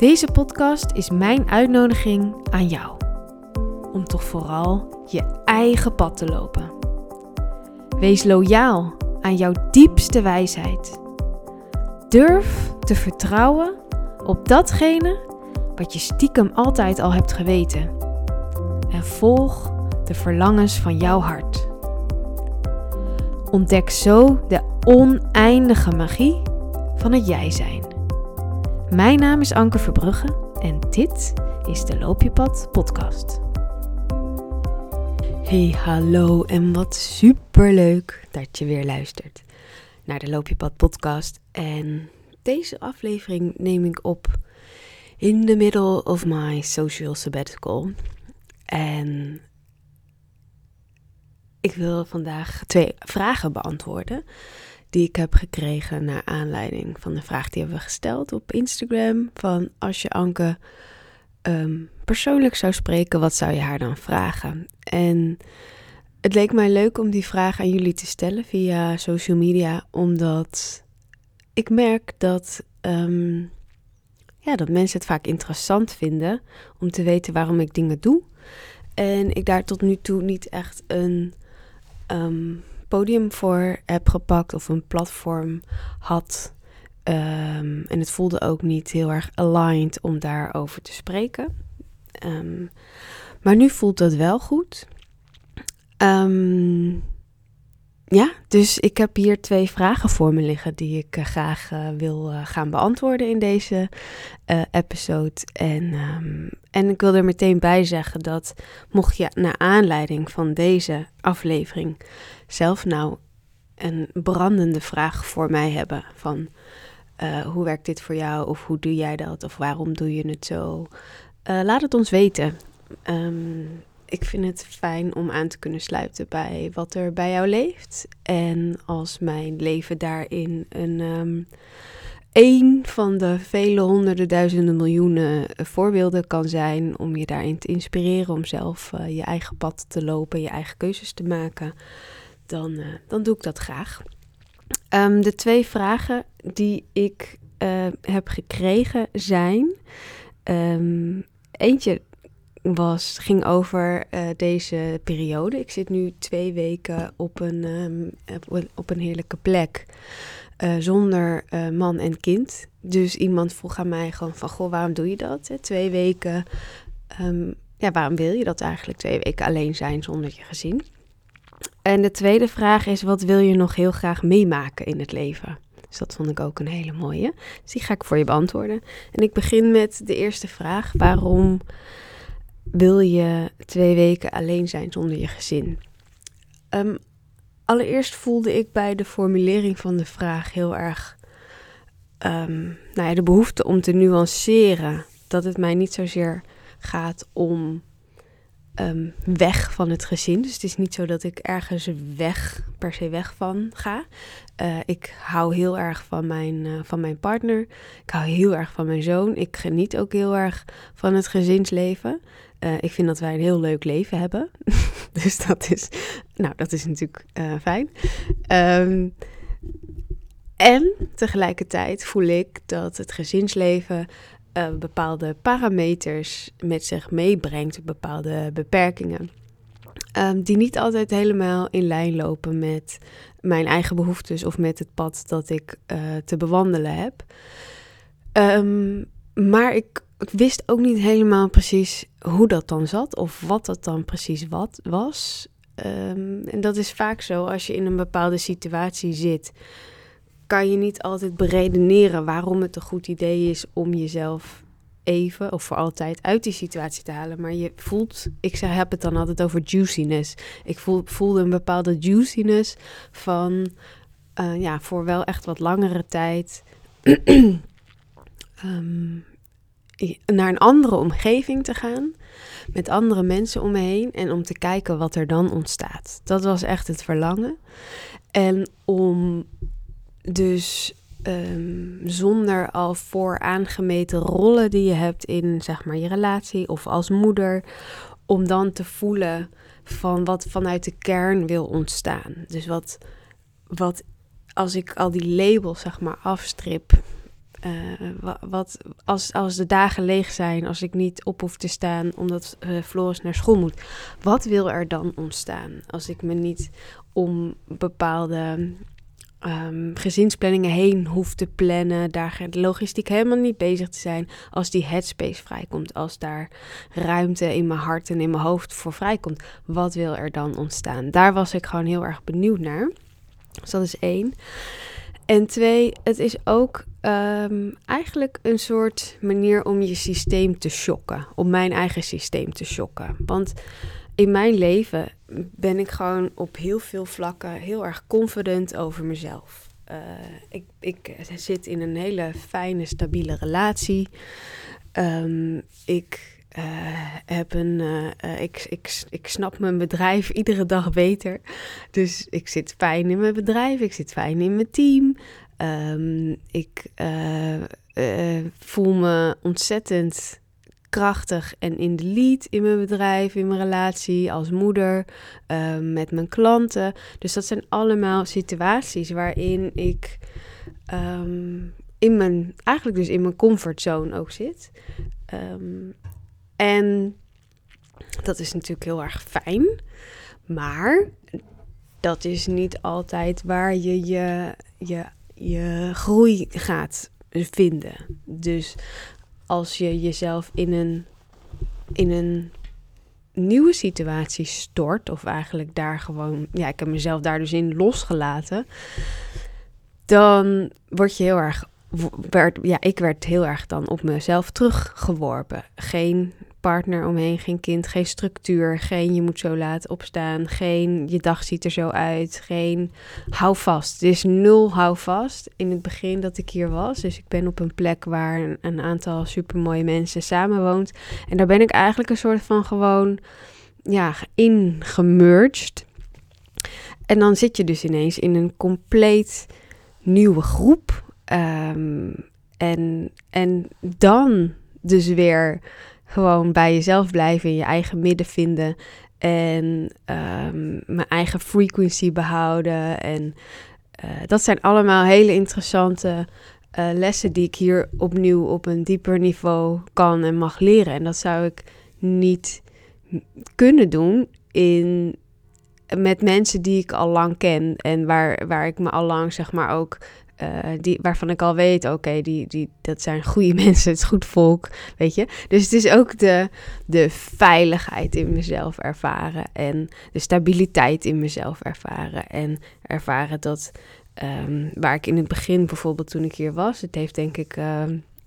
Deze podcast is mijn uitnodiging aan jou. Om toch vooral je eigen pad te lopen. Wees loyaal aan jouw diepste wijsheid. Durf te vertrouwen op datgene wat je stiekem altijd al hebt geweten. En volg de verlangens van jouw hart. Ontdek zo de oneindige magie van het jij zijn. Mijn naam is Anke Verbrugge en dit is de Loop je Pad podcast. Hey, hallo en wat superleuk dat je weer luistert naar de Loop je Pad podcast. En deze aflevering neem ik op in the middle of my social sabbatical. En ik wil vandaag twee vragen beantwoorden die ik heb gekregen naar aanleiding van de vraag die hebben we gesteld op Instagram. Van als je Anke ehm, persoonlijk zou spreken, wat zou je haar dan vragen? En het leek mij leuk om die vraag aan jullie te stellen via social media, omdat ik merk dat, ehm, ja, dat mensen het vaak interessant vinden om te weten waarom ik dingen doe. En ik daar tot nu toe niet echt een ehm, podium voor heb gepakt of een platform had. Ehm, en het voelde ook niet heel erg aligned om daarover te spreken. Ehm, maar nu voelt dat wel goed. Um, ja, dus ik heb hier twee vragen voor me liggen die ik uh, graag uh, wil uh, gaan beantwoorden in deze episode. En, um, en ik wil er meteen bij zeggen dat mocht je naar aanleiding van deze aflevering zelf nou een brandende vraag voor mij hebben van hoe werkt dit voor jou of hoe doe jij dat of waarom doe je het zo, laat het ons weten. Um, ik vind het fijn om aan te kunnen sluiten bij wat er bij jou leeft. En als mijn leven daarin een, een van de vele honderden duizenden miljoenen voorbeelden kan zijn om je daarin te inspireren, om zelf uh, je eigen pad te lopen, je eigen keuzes te maken, dan, uh, dan doe ik dat graag. Um, de twee vragen die ik heb gekregen zijn. Um, eentje was, ging over uh, deze periode. Ik zit nu twee weken op een, um, op een heerlijke plek. Uh, zonder uh, man en kind. Dus iemand vroeg aan mij gewoon van... Goh, waarom doe je dat? Twee weken... Um, ja, waarom wil je dat eigenlijk? Twee weken alleen zijn zonder je gezin. En de tweede vraag is... Wat wil je nog heel graag meemaken in het leven? Dus dat vond ik ook een hele mooie. Dus die ga ik voor je beantwoorden. En ik begin met de eerste vraag. Waarom wil je twee weken alleen zijn zonder je gezin? Um, allereerst voelde ik bij de formulering van de vraag heel erg um, nou ja, de behoefte om te nuanceren. Dat het mij niet zozeer gaat om um, weg van het gezin. Dus het is niet zo dat ik ergens weg, per se weg van ga. Uh, ik hou heel erg van mijn, uh, van mijn partner. Ik hou heel erg van mijn zoon. Ik geniet ook heel erg van het gezinsleven. Uh, ik vind dat wij een heel leuk leven hebben. dus dat is, nou, dat is natuurlijk uh, fijn. Um, en tegelijkertijd voel ik dat het gezinsleven uh, bepaalde parameters met zich meebrengt, bepaalde beperkingen. Um, die niet altijd helemaal in lijn lopen met mijn eigen behoeftes of met het pad dat ik te bewandelen heb. Um, maar ik ik wist ook niet helemaal precies hoe dat dan zat of wat dat dan precies wat was. Um, en dat is vaak zo als je in een bepaalde situatie zit. Kan je niet altijd beredeneren waarom het een goed idee is om jezelf even of voor altijd uit die situatie te halen. Maar je voelt, ik heb het dan altijd over juiciness. Ik voel, voelde een bepaalde juiciness van, uh, ja, voor wel echt wat langere tijd. um, naar een andere omgeving te gaan, met andere mensen om me heen en om te kijken wat er dan ontstaat. Dat was echt het verlangen. En om dus um, zonder al vooraangemeten rollen die je hebt in zeg maar je relatie of als moeder, om dan te voelen van wat vanuit de kern wil ontstaan. Dus wat, wat als ik al die labels zeg maar afstrip Uh, wat, als, als de dagen leeg zijn, als ik niet op hoef te staan omdat uh, Floris naar school moet, wat wil er dan ontstaan? Als ik me niet om bepaalde um, gezinsplanningen heen hoef te plannen, daar logistiek helemaal niet bezig te zijn, als die headspace vrijkomt, als daar ruimte in mijn hart en in mijn hoofd voor vrijkomt, wat wil er dan ontstaan? Daar was ik gewoon heel erg benieuwd naar. Dus dat is één. En twee, het is ook um, eigenlijk een soort manier om je systeem te shocken. Om mijn eigen systeem te shocken. Want in mijn leven ben ik gewoon op heel veel vlakken heel erg confident over mezelf. Uh, ik, ik zit in een hele fijne, stabiele relatie. Um, ik uh, heb een, uh, ik, ik, ik snap mijn bedrijf iedere dag beter. Dus ik zit fijn in mijn bedrijf, ik zit fijn in mijn team. Um, ik uh, voel me ontzettend krachtig en in de lead in mijn bedrijf, in mijn relatie, als moeder, ehm, met mijn klanten. Dus dat zijn allemaal situaties waarin ik um, in mijn, eigenlijk dus in mijn comfortzone ook zit. En dat is natuurlijk heel erg fijn. Maar dat is niet altijd waar je je, je, je groei gaat vinden. Dus als je jezelf in een, in een nieuwe situatie stort, of eigenlijk daar gewoon, ja, ik heb mezelf daar dus in losgelaten, dan word je heel erg, werd, ja, ik werd heel erg dan op mezelf teruggeworpen. Geen partner omheen, geen kind, geen structuur, geen je moet zo laat opstaan, geen je dag ziet er zo uit, geen hou vast. Is nul hou vast in het begin dat ik hier was. Dus ik ben op een plek waar een, een aantal supermooie mensen samenwoont. En daar ben ik eigenlijk een soort van gewoon ja, ingemerged. En dan zit je dus ineens in een compleet nieuwe groep. Um, en, en dan dus weer gewoon bij jezelf blijven, je eigen midden vinden en um, mijn eigen frequency behouden. En uh, dat zijn allemaal hele interessante uh, lessen die ik hier opnieuw op een dieper niveau kan en mag leren. En dat zou ik niet kunnen doen in, met mensen die ik al lang ken en waar, waar ik me al lang zeg maar ook uh, die, waarvan ik al weet, oké, die, die, dat zijn goede mensen, het is goed volk, weet je. Dus het is ook de, de veiligheid in mezelf ervaren en de stabiliteit in mezelf ervaren. En ervaren dat, um, waar ik in het begin bijvoorbeeld toen ik hier was, het heeft denk ik... Uh,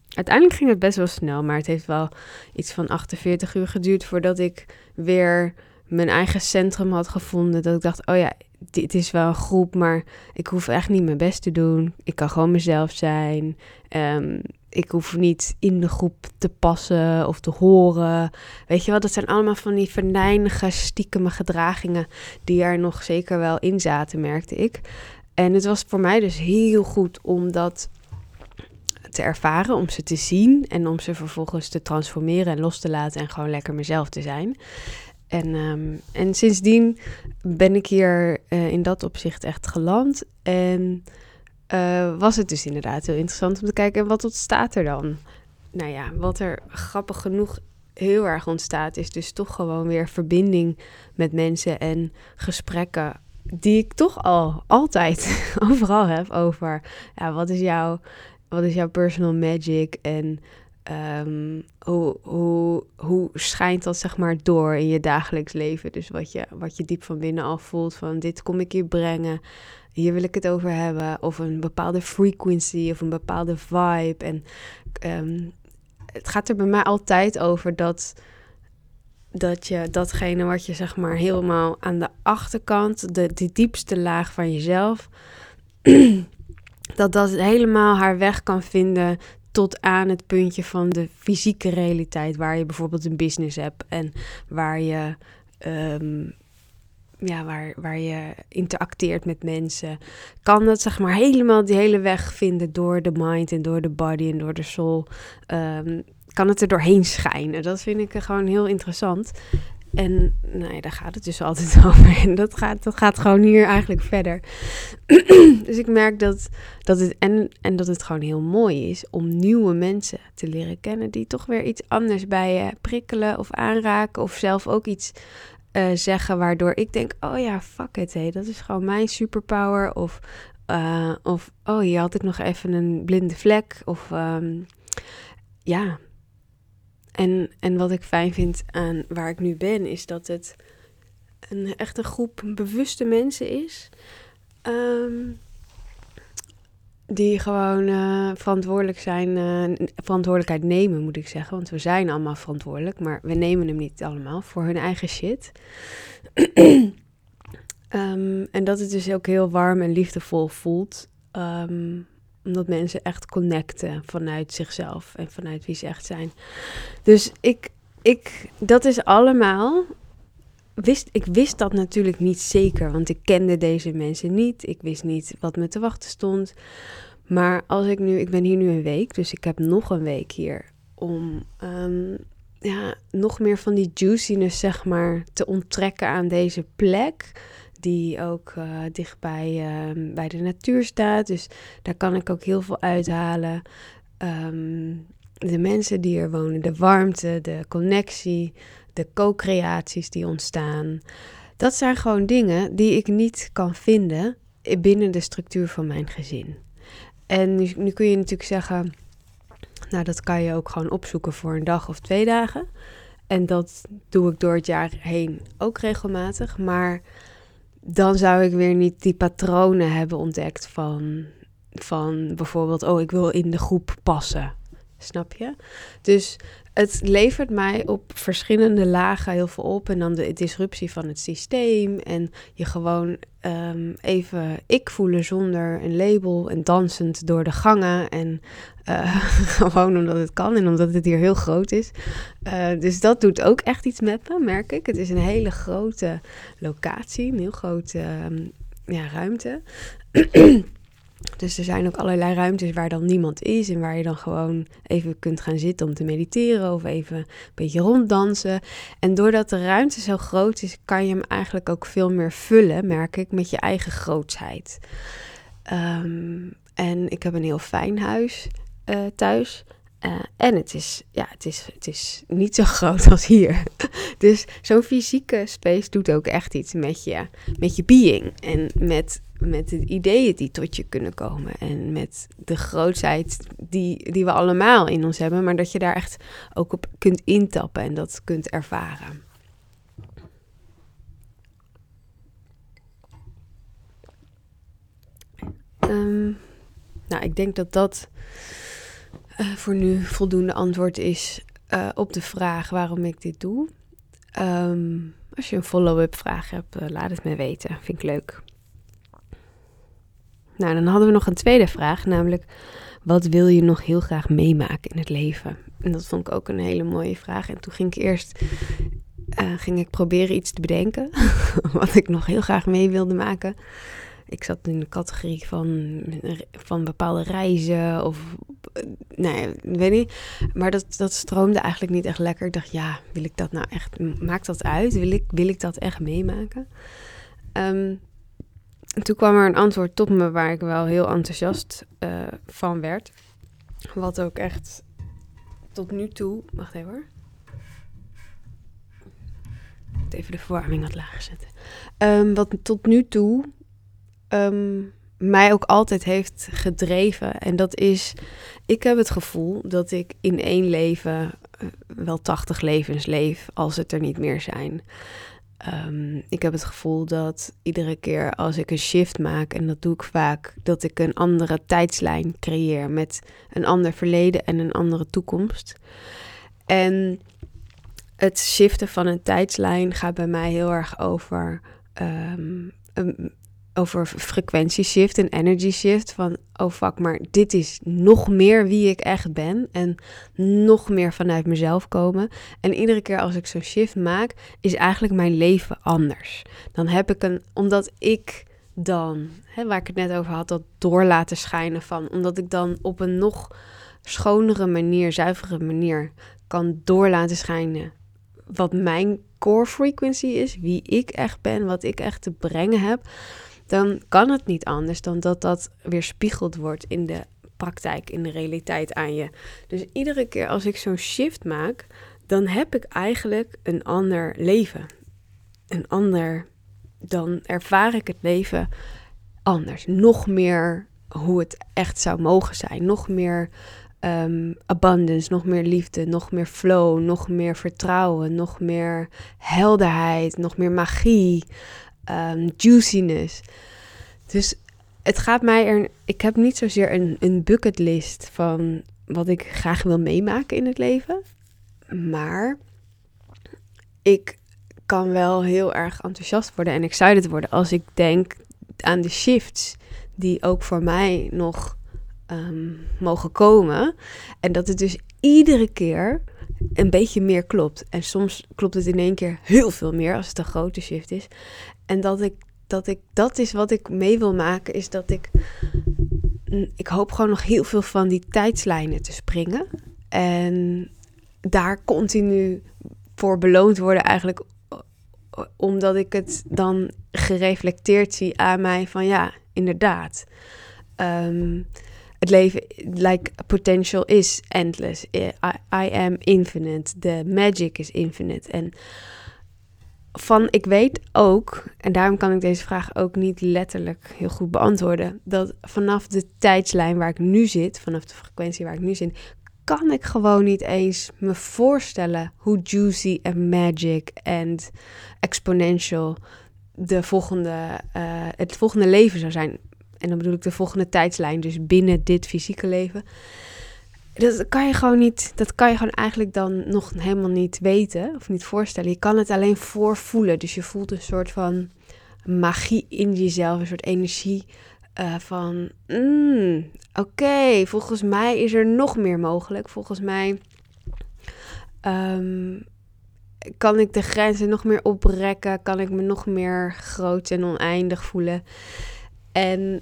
uiteindelijk ging het best wel snel, maar het heeft wel iets van 48 uur geduurd voordat ik weer mijn eigen centrum had gevonden. Dat ik dacht, oh ja, dit is wel een groep, maar ik hoef echt niet mijn best te doen. Ik kan gewoon mezelf zijn. Um, ik hoef niet in de groep te passen of te horen. Weet je wel, dat zijn allemaal van die venijnige, stiekeme gedragingen die er nog zeker wel in zaten, merkte ik. En het was voor mij dus heel goed om dat te ervaren, om ze te zien en om ze vervolgens te transformeren en los te laten en gewoon lekker mezelf te zijn. En, um, en sindsdien ben ik hier uh, in dat opzicht echt geland. En uh, was het dus inderdaad heel interessant om te kijken, en wat ontstaat er dan? Nou ja, wat er grappig genoeg heel erg ontstaat, is dus toch gewoon weer verbinding met mensen en gesprekken die ik toch al altijd overal heb over ja, wat is jouw, wat is jouw personal magic en Um, hoe, hoe, hoe schijnt dat zeg maar door in je dagelijks leven? Dus wat je, wat je diep van binnen al voelt van dit kom ik hier brengen, hier wil ik het over hebben. Of een bepaalde frequency of een bepaalde vibe. En um, het gaat er bij mij altijd over dat, dat je datgene wat je zeg maar helemaal aan de achterkant, de, die diepste laag van jezelf, dat dat helemaal haar weg kan vinden tot aan het puntje van de fysieke realiteit, waar je bijvoorbeeld een business hebt en waar je, um, ja, waar, waar je interacteert met mensen, kan dat zeg maar helemaal die hele weg vinden door de mind en door de body en door de soul. Um, kan het er doorheen schijnen. Dat vind ik gewoon heel interessant. En nou ja, daar gaat het dus altijd over. En dat gaat, dat gaat gewoon hier eigenlijk verder. dus ik merk dat, dat het en, en dat het gewoon heel mooi is om nieuwe mensen te leren kennen die toch weer iets anders bij je prikkelen of aanraken of zelf ook iets uh, zeggen waardoor ik denk, oh ja, fuck it, hey, dat is gewoon mijn superpower. Of, uh, of oh, hier had ik nog even een blinde vlek. Of um, ja. En, en wat ik fijn vind aan waar ik nu ben, is dat het een, echt een groep bewuste mensen is. Um, die gewoon uh, verantwoordelijk zijn, uh, verantwoordelijkheid nemen, moet ik zeggen. Want we zijn allemaal verantwoordelijk, maar we nemen hem niet allemaal voor hun eigen shit. um, en dat het dus ook heel warm en liefdevol voelt. Um, omdat mensen echt connecten vanuit zichzelf en vanuit wie ze echt zijn. Dus ik, ik, dat is allemaal wist, ik wist dat natuurlijk niet zeker, want ik kende deze mensen niet. Ik wist niet wat me te wachten stond. Maar als ik nu, ik ben hier nu een week, dus ik heb nog een week hier om um, ja, nog meer van die juiciness, zeg maar, te onttrekken aan deze plek. Die ook uh, dicht bij, uh, bij de natuur staat. Dus daar kan ik ook heel veel uithalen. Um, de mensen die er wonen, de warmte, de connectie, de co-creaties die ontstaan. Dat zijn gewoon dingen die ik niet kan vinden binnen de structuur van mijn gezin. En nu, nu kun je natuurlijk zeggen, nou dat kan je ook gewoon opzoeken voor een dag of twee dagen. En dat doe ik door het jaar heen ook regelmatig. Maar dan zou ik weer niet die patronen hebben ontdekt van, van bijvoorbeeld, oh ik wil in de groep passen. Snap je? Dus het levert mij op verschillende lagen heel veel op. En dan de disruptie van het systeem. En je gewoon um, even ik voelen zonder een label. En dansend door de gangen. En uh, gewoon omdat het kan en omdat het hier heel groot is. Uh, dus dat doet ook echt iets met me, merk ik. Het is een hele grote locatie. Een heel grote um, ja, ruimte. Dus er zijn ook allerlei ruimtes waar dan niemand is en waar je dan gewoon even kunt gaan zitten om te mediteren of even een beetje ronddansen. En doordat de ruimte zo groot is, kan je hem eigenlijk ook veel meer vullen, merk ik, met je eigen grootsheid. Um, en ik heb een heel fijn huis uh, thuis. Uh, en het is, ja, het, is, het is niet zo groot als hier. dus zo'n fysieke space doet ook echt iets met je, met je being. En met met de ideeën die tot je kunnen komen. En met de grootheid die, die we allemaal in ons hebben. Maar dat je daar echt ook op kunt intappen en dat kunt ervaren. Um, nou, ik denk dat dat uh, voor nu voldoende antwoord is uh, op de vraag waarom ik dit doe. Um, als je een follow-up vraag hebt, uh, laat het me weten. Vind ik leuk. Nou, dan hadden we nog een tweede vraag, namelijk wat wil je nog heel graag meemaken in het leven? En dat vond ik ook een hele mooie vraag. En toen ging ik eerst uh, ging ik proberen iets te bedenken wat ik nog heel graag mee wilde maken. Ik zat in de categorie van, van bepaalde reizen of nee, weet niet. Maar dat, dat stroomde eigenlijk niet echt lekker. Ik dacht, ja, wil ik dat nou echt, maakt dat uit? Wil ik, wil ik dat echt meemaken? Um, toen kwam er een antwoord op me waar ik wel heel enthousiast uh, van werd. Wat ook echt tot nu toe. Wacht even hoor. Even de verwarming wat lager zetten. Um, wat tot nu toe um, mij ook altijd heeft gedreven. En dat is, ik heb het gevoel dat ik in één leven uh, wel 80 levens leef als het er niet meer zijn. Um, ik heb het gevoel dat iedere keer als ik een shift maak, en dat doe ik vaak, dat ik een andere tijdslijn creëer met een ander verleden en een andere toekomst. En het shiften van een tijdslijn gaat bij mij heel erg over een, over frequentieshift en energy shift. Van, oh fuck, maar dit is nog meer wie ik echt ben. En nog meer vanuit mezelf komen. En iedere keer als ik zo'n shift maak, is eigenlijk mijn leven anders. Dan heb ik een, omdat ik dan, hè, waar ik het net over had, dat door laten schijnen van. Omdat ik dan op een nog schonere manier, zuivere manier kan door laten schijnen wat mijn core frequency is, wie ik echt ben, wat ik echt te brengen heb, dan kan het niet anders dan dat dat weer spiegeld wordt in de praktijk, in de realiteit aan je. Dus iedere keer als ik zo'n shift maak, dan heb ik eigenlijk een ander leven. Een ander, dan ervaar ik het leven anders. Nog meer hoe het echt zou mogen zijn. Nog meer um, abundance, nog meer liefde, nog meer flow, nog meer vertrouwen, nog meer helderheid, nog meer magie, um, juiciness. Dus het gaat mij er. Ik heb niet zozeer een, een bucketlist van wat ik graag wil meemaken in het leven. Maar ik kan wel heel erg enthousiast worden en excited worden als ik denk aan de shifts die ook voor mij nog Ehm, mogen komen. En dat het dus iedere keer een beetje meer klopt. En soms klopt het in één keer heel veel meer als het een grote shift is. En dat ik dat ik dat is wat ik mee wil maken, is dat ik ik hoop gewoon nog heel veel van die tijdslijnen te springen. En daar continu voor beloond worden eigenlijk omdat ik het dan gereflecteerd zie aan mij van ja, inderdaad. Um, het leven, like potential is endless. I, I am infinite. The magic is infinite. En van, ik weet ook, en daarom kan ik deze vraag ook niet letterlijk heel goed beantwoorden, dat vanaf de tijdslijn waar ik nu zit, vanaf de frequentie waar ik nu zit, kan ik gewoon niet eens me voorstellen hoe juicy en magic en exponential de volgende, uh, het volgende leven zou zijn. En dan bedoel ik de volgende tijdslijn, dus binnen dit fysieke leven. Dat kan je gewoon niet, dat kan je gewoon eigenlijk dan nog helemaal niet weten of niet voorstellen. Je kan het alleen voorvoelen. Dus je voelt een soort van magie in jezelf, een soort energie uh, van, mm, oké, volgens mij is er nog meer mogelijk. Volgens mij um, kan ik de grenzen nog meer oprekken, kan ik me nog meer groot en oneindig voelen. En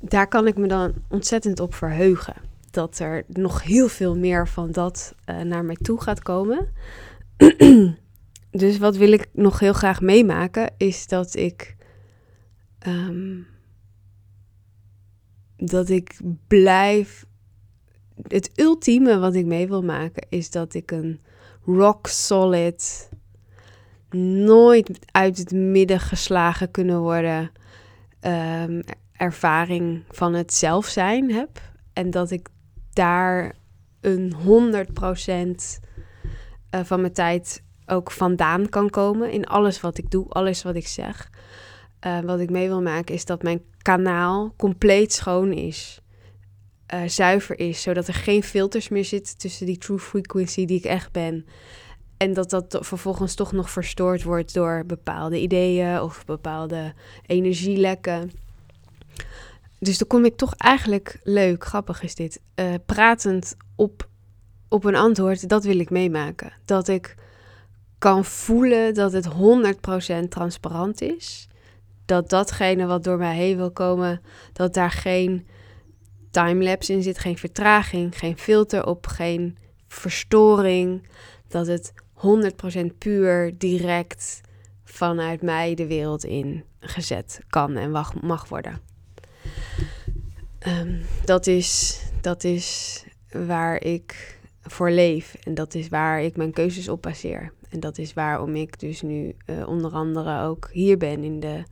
daar kan ik me dan ontzettend op verheugen. Dat er nog heel veel meer van dat uh, naar mij toe gaat komen. dus wat wil ik nog heel graag meemaken, is dat ik. Um, dat ik blijf. Het ultieme wat ik mee wil maken, is dat ik een rock solid, nooit uit het midden geslagen kunnen worden. Um, ervaring van het zelf zijn heb. En dat ik daar een 100% eh, van mijn tijd ook vandaan kan komen in alles wat ik doe, alles wat ik zeg. Uh, wat ik mee wil maken is dat mijn kanaal compleet schoon is, uh, zuiver is, zodat er geen filters meer zitten tussen die true frequency die ik echt ben. En dat dat vervolgens toch nog verstoord wordt door bepaalde ideeën of bepaalde energielekken. Dus dan kom ik toch eigenlijk leuk, grappig is dit, uh, pratend op, op een antwoord, dat wil ik meemaken. Dat ik kan voelen dat het 100% transparant is. Dat datgene wat door mij heen wil komen, dat daar geen timelapse in zit, geen vertraging, geen filter op, geen verstoring. Dat het 100% puur, direct vanuit mij de wereld in gezet kan en mag worden. Um, dat, is, dat is waar ik voor leef en dat is waar ik mijn keuzes op baseer. En dat is waarom ik dus nu uh, onder andere ook hier ben in de,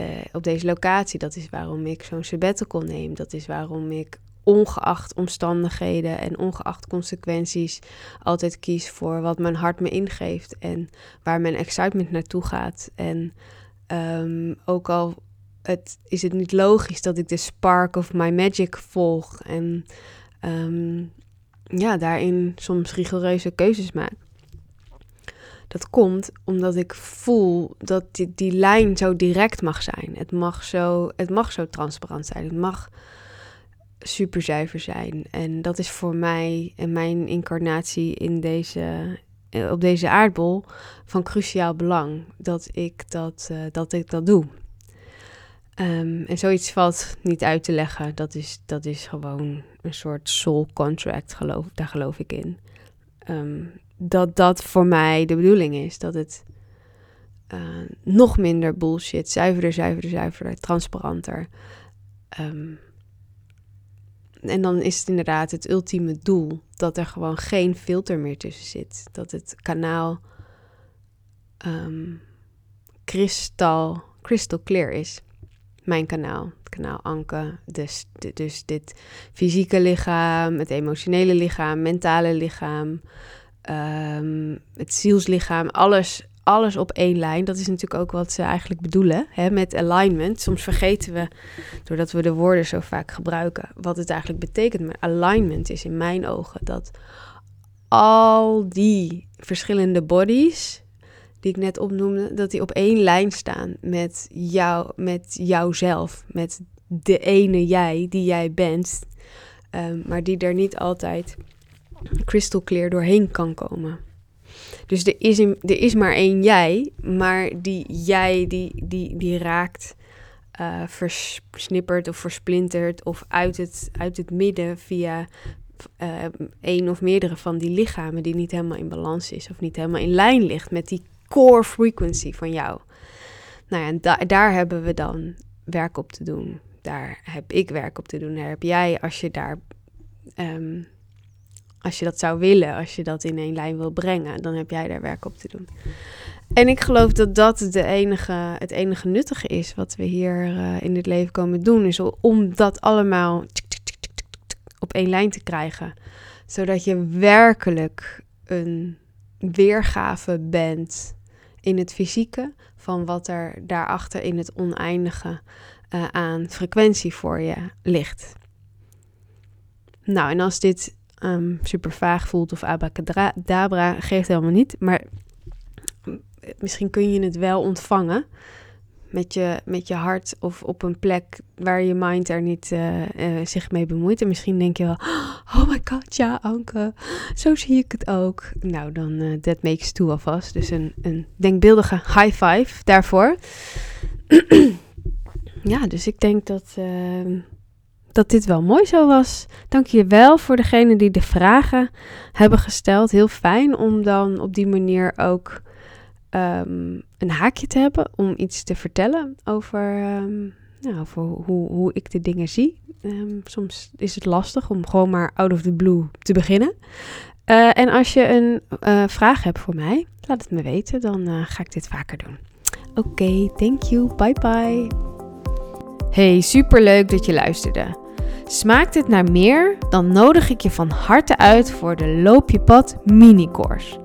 uh, op deze locatie. Dat is waarom ik zo'n sabbatical neem. Dat is waarom ik ongeacht omstandigheden en ongeacht consequenties altijd kies voor wat mijn hart me ingeeft en waar mijn excitement naartoe gaat. En um, ook al het, is het niet logisch dat ik de spark of my magic volg en um, ja, daarin soms rigoureuze keuzes maak. Dat komt omdat ik voel dat die, die lijn zo direct mag zijn. Het mag zo, het mag zo transparant zijn. Het mag super zuiver zijn. En dat is voor mij en mijn incarnatie in deze, eh, op deze aardbol van cruciaal belang. Dat ik dat, uh, dat, ik dat doe. Um, en zoiets valt niet uit te leggen. Dat is, dat is gewoon een soort soul contract, geloof, daar geloof ik in. Um, dat dat voor mij de bedoeling is. Dat het uh, nog minder bullshit, zuiverder, zuiverder, zuiverder, transparanter. Um, en dan is het inderdaad het ultieme doel dat er gewoon geen filter meer tussen zit. Dat het kanaal kristal, crystal clear is. Mijn kanaal, kanaal Anke. Dus, dus dit fysieke lichaam, het emotionele lichaam, mentale lichaam, um, het zielslichaam, alles alles op één lijn. Dat is natuurlijk ook wat ze eigenlijk bedoelen hè, met alignment. Soms vergeten we, doordat we de woorden zo vaak gebruiken, wat het eigenlijk betekent. Maar alignment is in mijn ogen dat al die verschillende bodies die ik net opnoemde, dat die op één lijn staan met jou, met jouzelf, met de ene jij die jij bent, um, maar die er niet altijd crystal clear doorheen kan komen. Dus er is, er is maar één jij, maar die jij die, die, die raakt uh, versnipperd of versplinterd of uit het, uit het midden via uh, één of meerdere van die lichamen die niet helemaal in balans is of niet helemaal in lijn ligt met die core frequency van jou. Nou ja, en da daar hebben we dan werk op te doen. Daar heb ik werk op te doen. Daar heb jij, als je daar um, als je dat zou willen, als je dat in één lijn wil brengen, dan heb jij daar werk op te doen. En ik geloof dat dat de enige, het enige nuttige is wat we hier uh, in dit leven komen doen. Is om dat allemaal op één lijn te krijgen. Zodat je werkelijk een weergave bent in het fysieke van wat er daarachter in het oneindige uh, aan frequentie voor je ligt. Nou, en als dit um, super vaag voelt of abracadabra, geeft helemaal niet. Maar misschien kun je het wel ontvangen met je, met je hart of op een plek waar je mind er niet uh, uh, zich mee bemoeit. En misschien denk je wel, oh my god, ja Anke, zo zie ik het ook. Nou, dan uh, that makes two alvast. Dus een, een denkbeeldige high five daarvoor. ja, dus ik denk dat dat dit wel mooi zo was. Dank je wel voor degene die de vragen hebben gesteld. Heel fijn om dan op die manier ook um, een haakje te hebben om iets te vertellen over, um, nou, over hoe, hoe ik de dingen zie. Um, soms is het lastig om gewoon maar out of the blue te beginnen. Uh, en als je een uh, vraag hebt voor mij, laat het me weten. Dan uh, ga ik dit vaker doen. Oké, thank you. Bye bye. Hey, superleuk dat je luisterde. Smaakt het naar meer? Dan nodig ik je van harte uit voor de Loop je pad mini-course.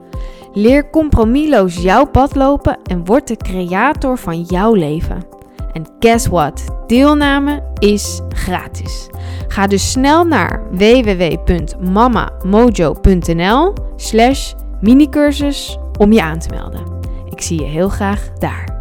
Leer compromisloos jouw pad lopen en word de creator van jouw leven. En guess what? Deelname is gratis. Ga dus snel naar www.mamamojo.nl slash minicursus om je aan te melden. Ik zie je heel graag daar.